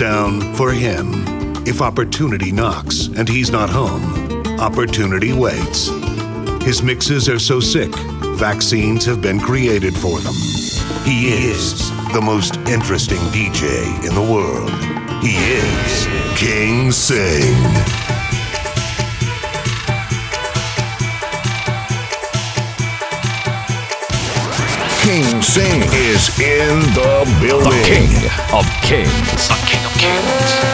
down for him. If opportunity knocks and he's not home, opportunity waits. His mixes are so sick, vaccines have been created for them. He is the most interesting DJ in the world. He is King Sing. King Sing is in the building. The King of Kings. The King of Kings.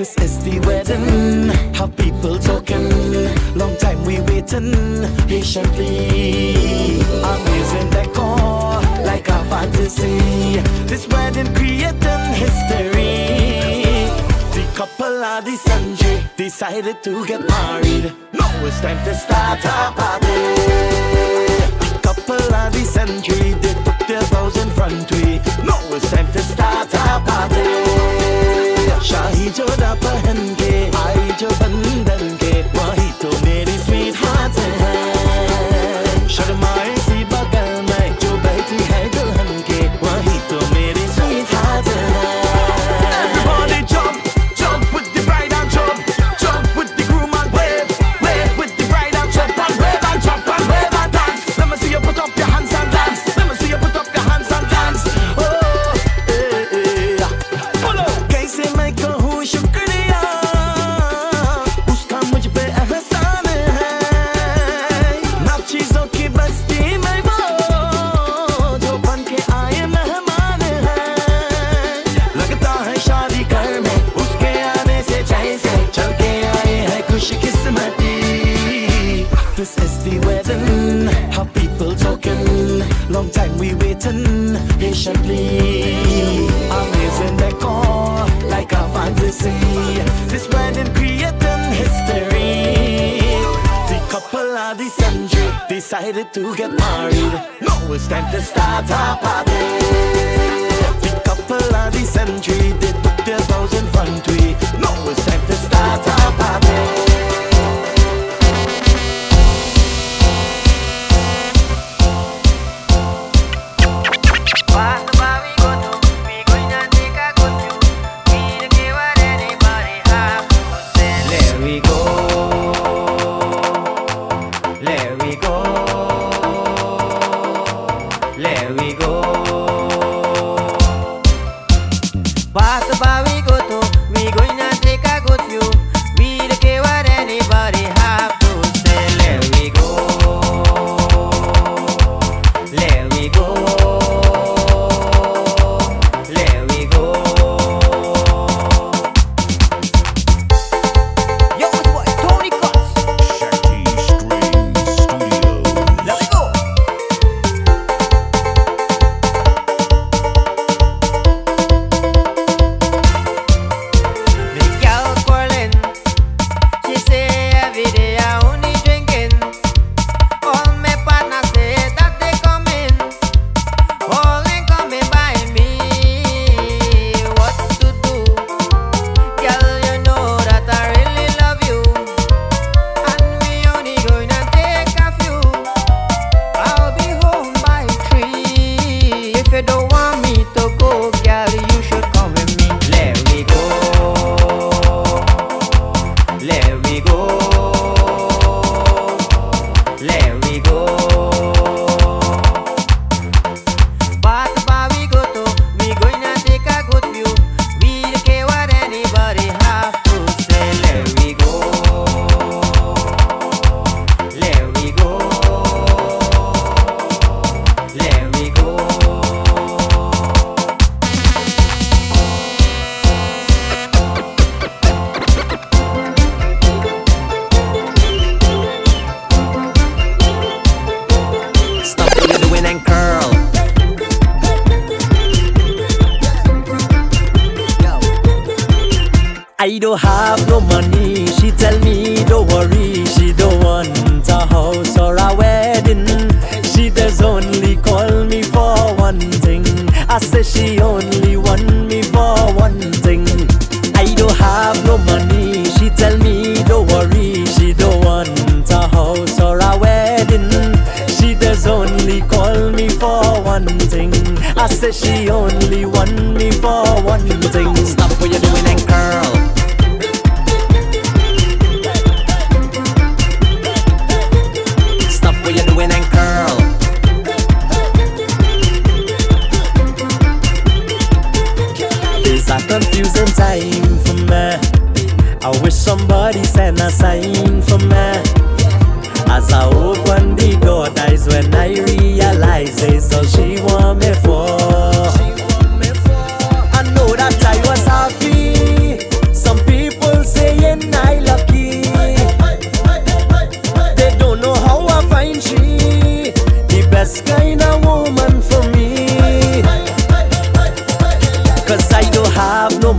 This is the wedding. How people talking. Long time we waiting patiently. Amazing decor, like a fantasy. This wedding creating history. The couple are the century decided to get married. Now it's time to start a party. The couple are the century, they took their vows in front. We now it's time to start a party. शाही जोड़ा पहन के आई जो बंदन के, वही तो मेरी sweet हाथ है। शर्माए have no money. She tell me, don't worry, she don't want a house or a wedding. She does only call me for one thing. I say she only want me for one thing. Stop what you're doing and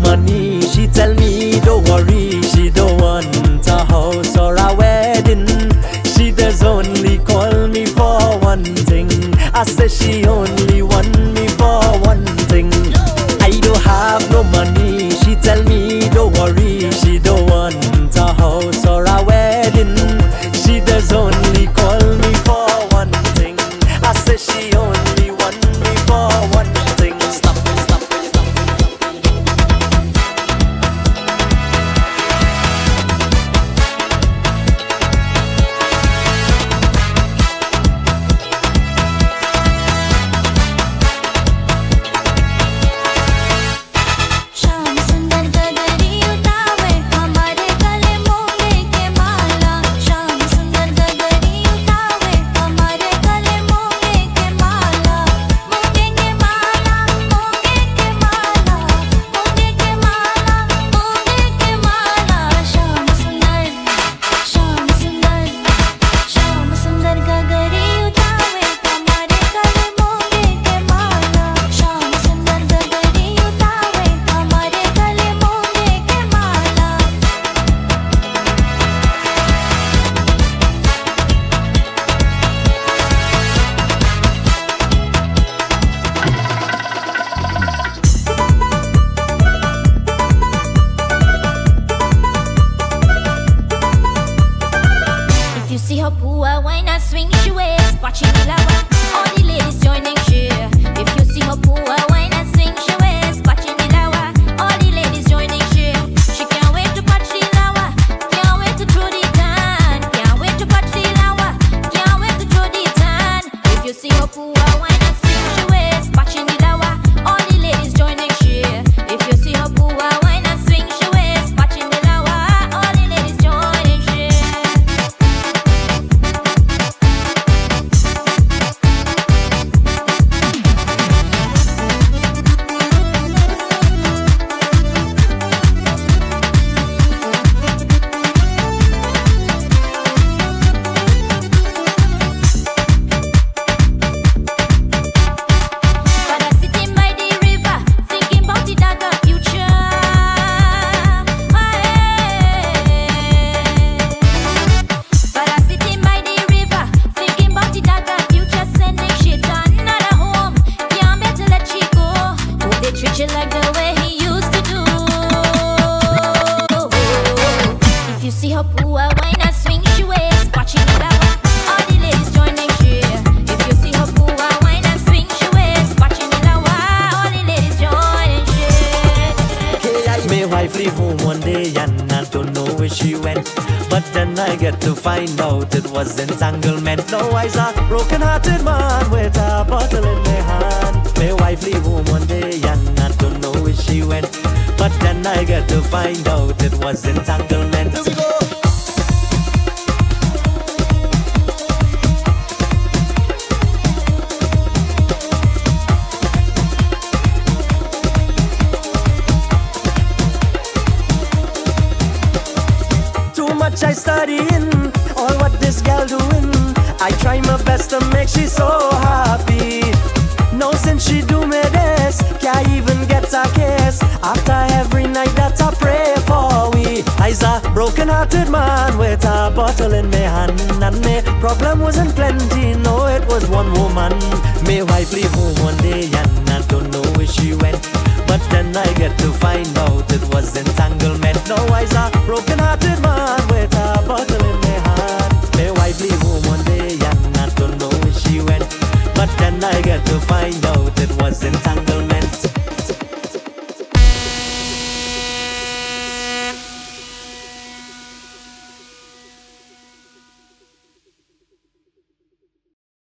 money. She tell me don't worry, she don't want a house or a wedding. She does only call me for one thing. I say she only was entanglement. Now I's a broken hearted man with a bottle in my hand. My wife leave home one day and I don't know where she went. But then I get to find out it was entanglement. Here we go. Too much I studying, all what this girl doing. I try my best to make she so happy. No since she do me this, can't even get a kiss. After every night that I pray for we. I's a broken hearted man with a bottle in my hand. And me problem wasn't plenty, no it was one woman. Me wife leave home one day and I don't know where she went. But then I get to find out it was entanglement. Now I's a broken hearted man with a bottle in my hand. Home one day and I don't know where she went. But then I get to find out it was entanglement.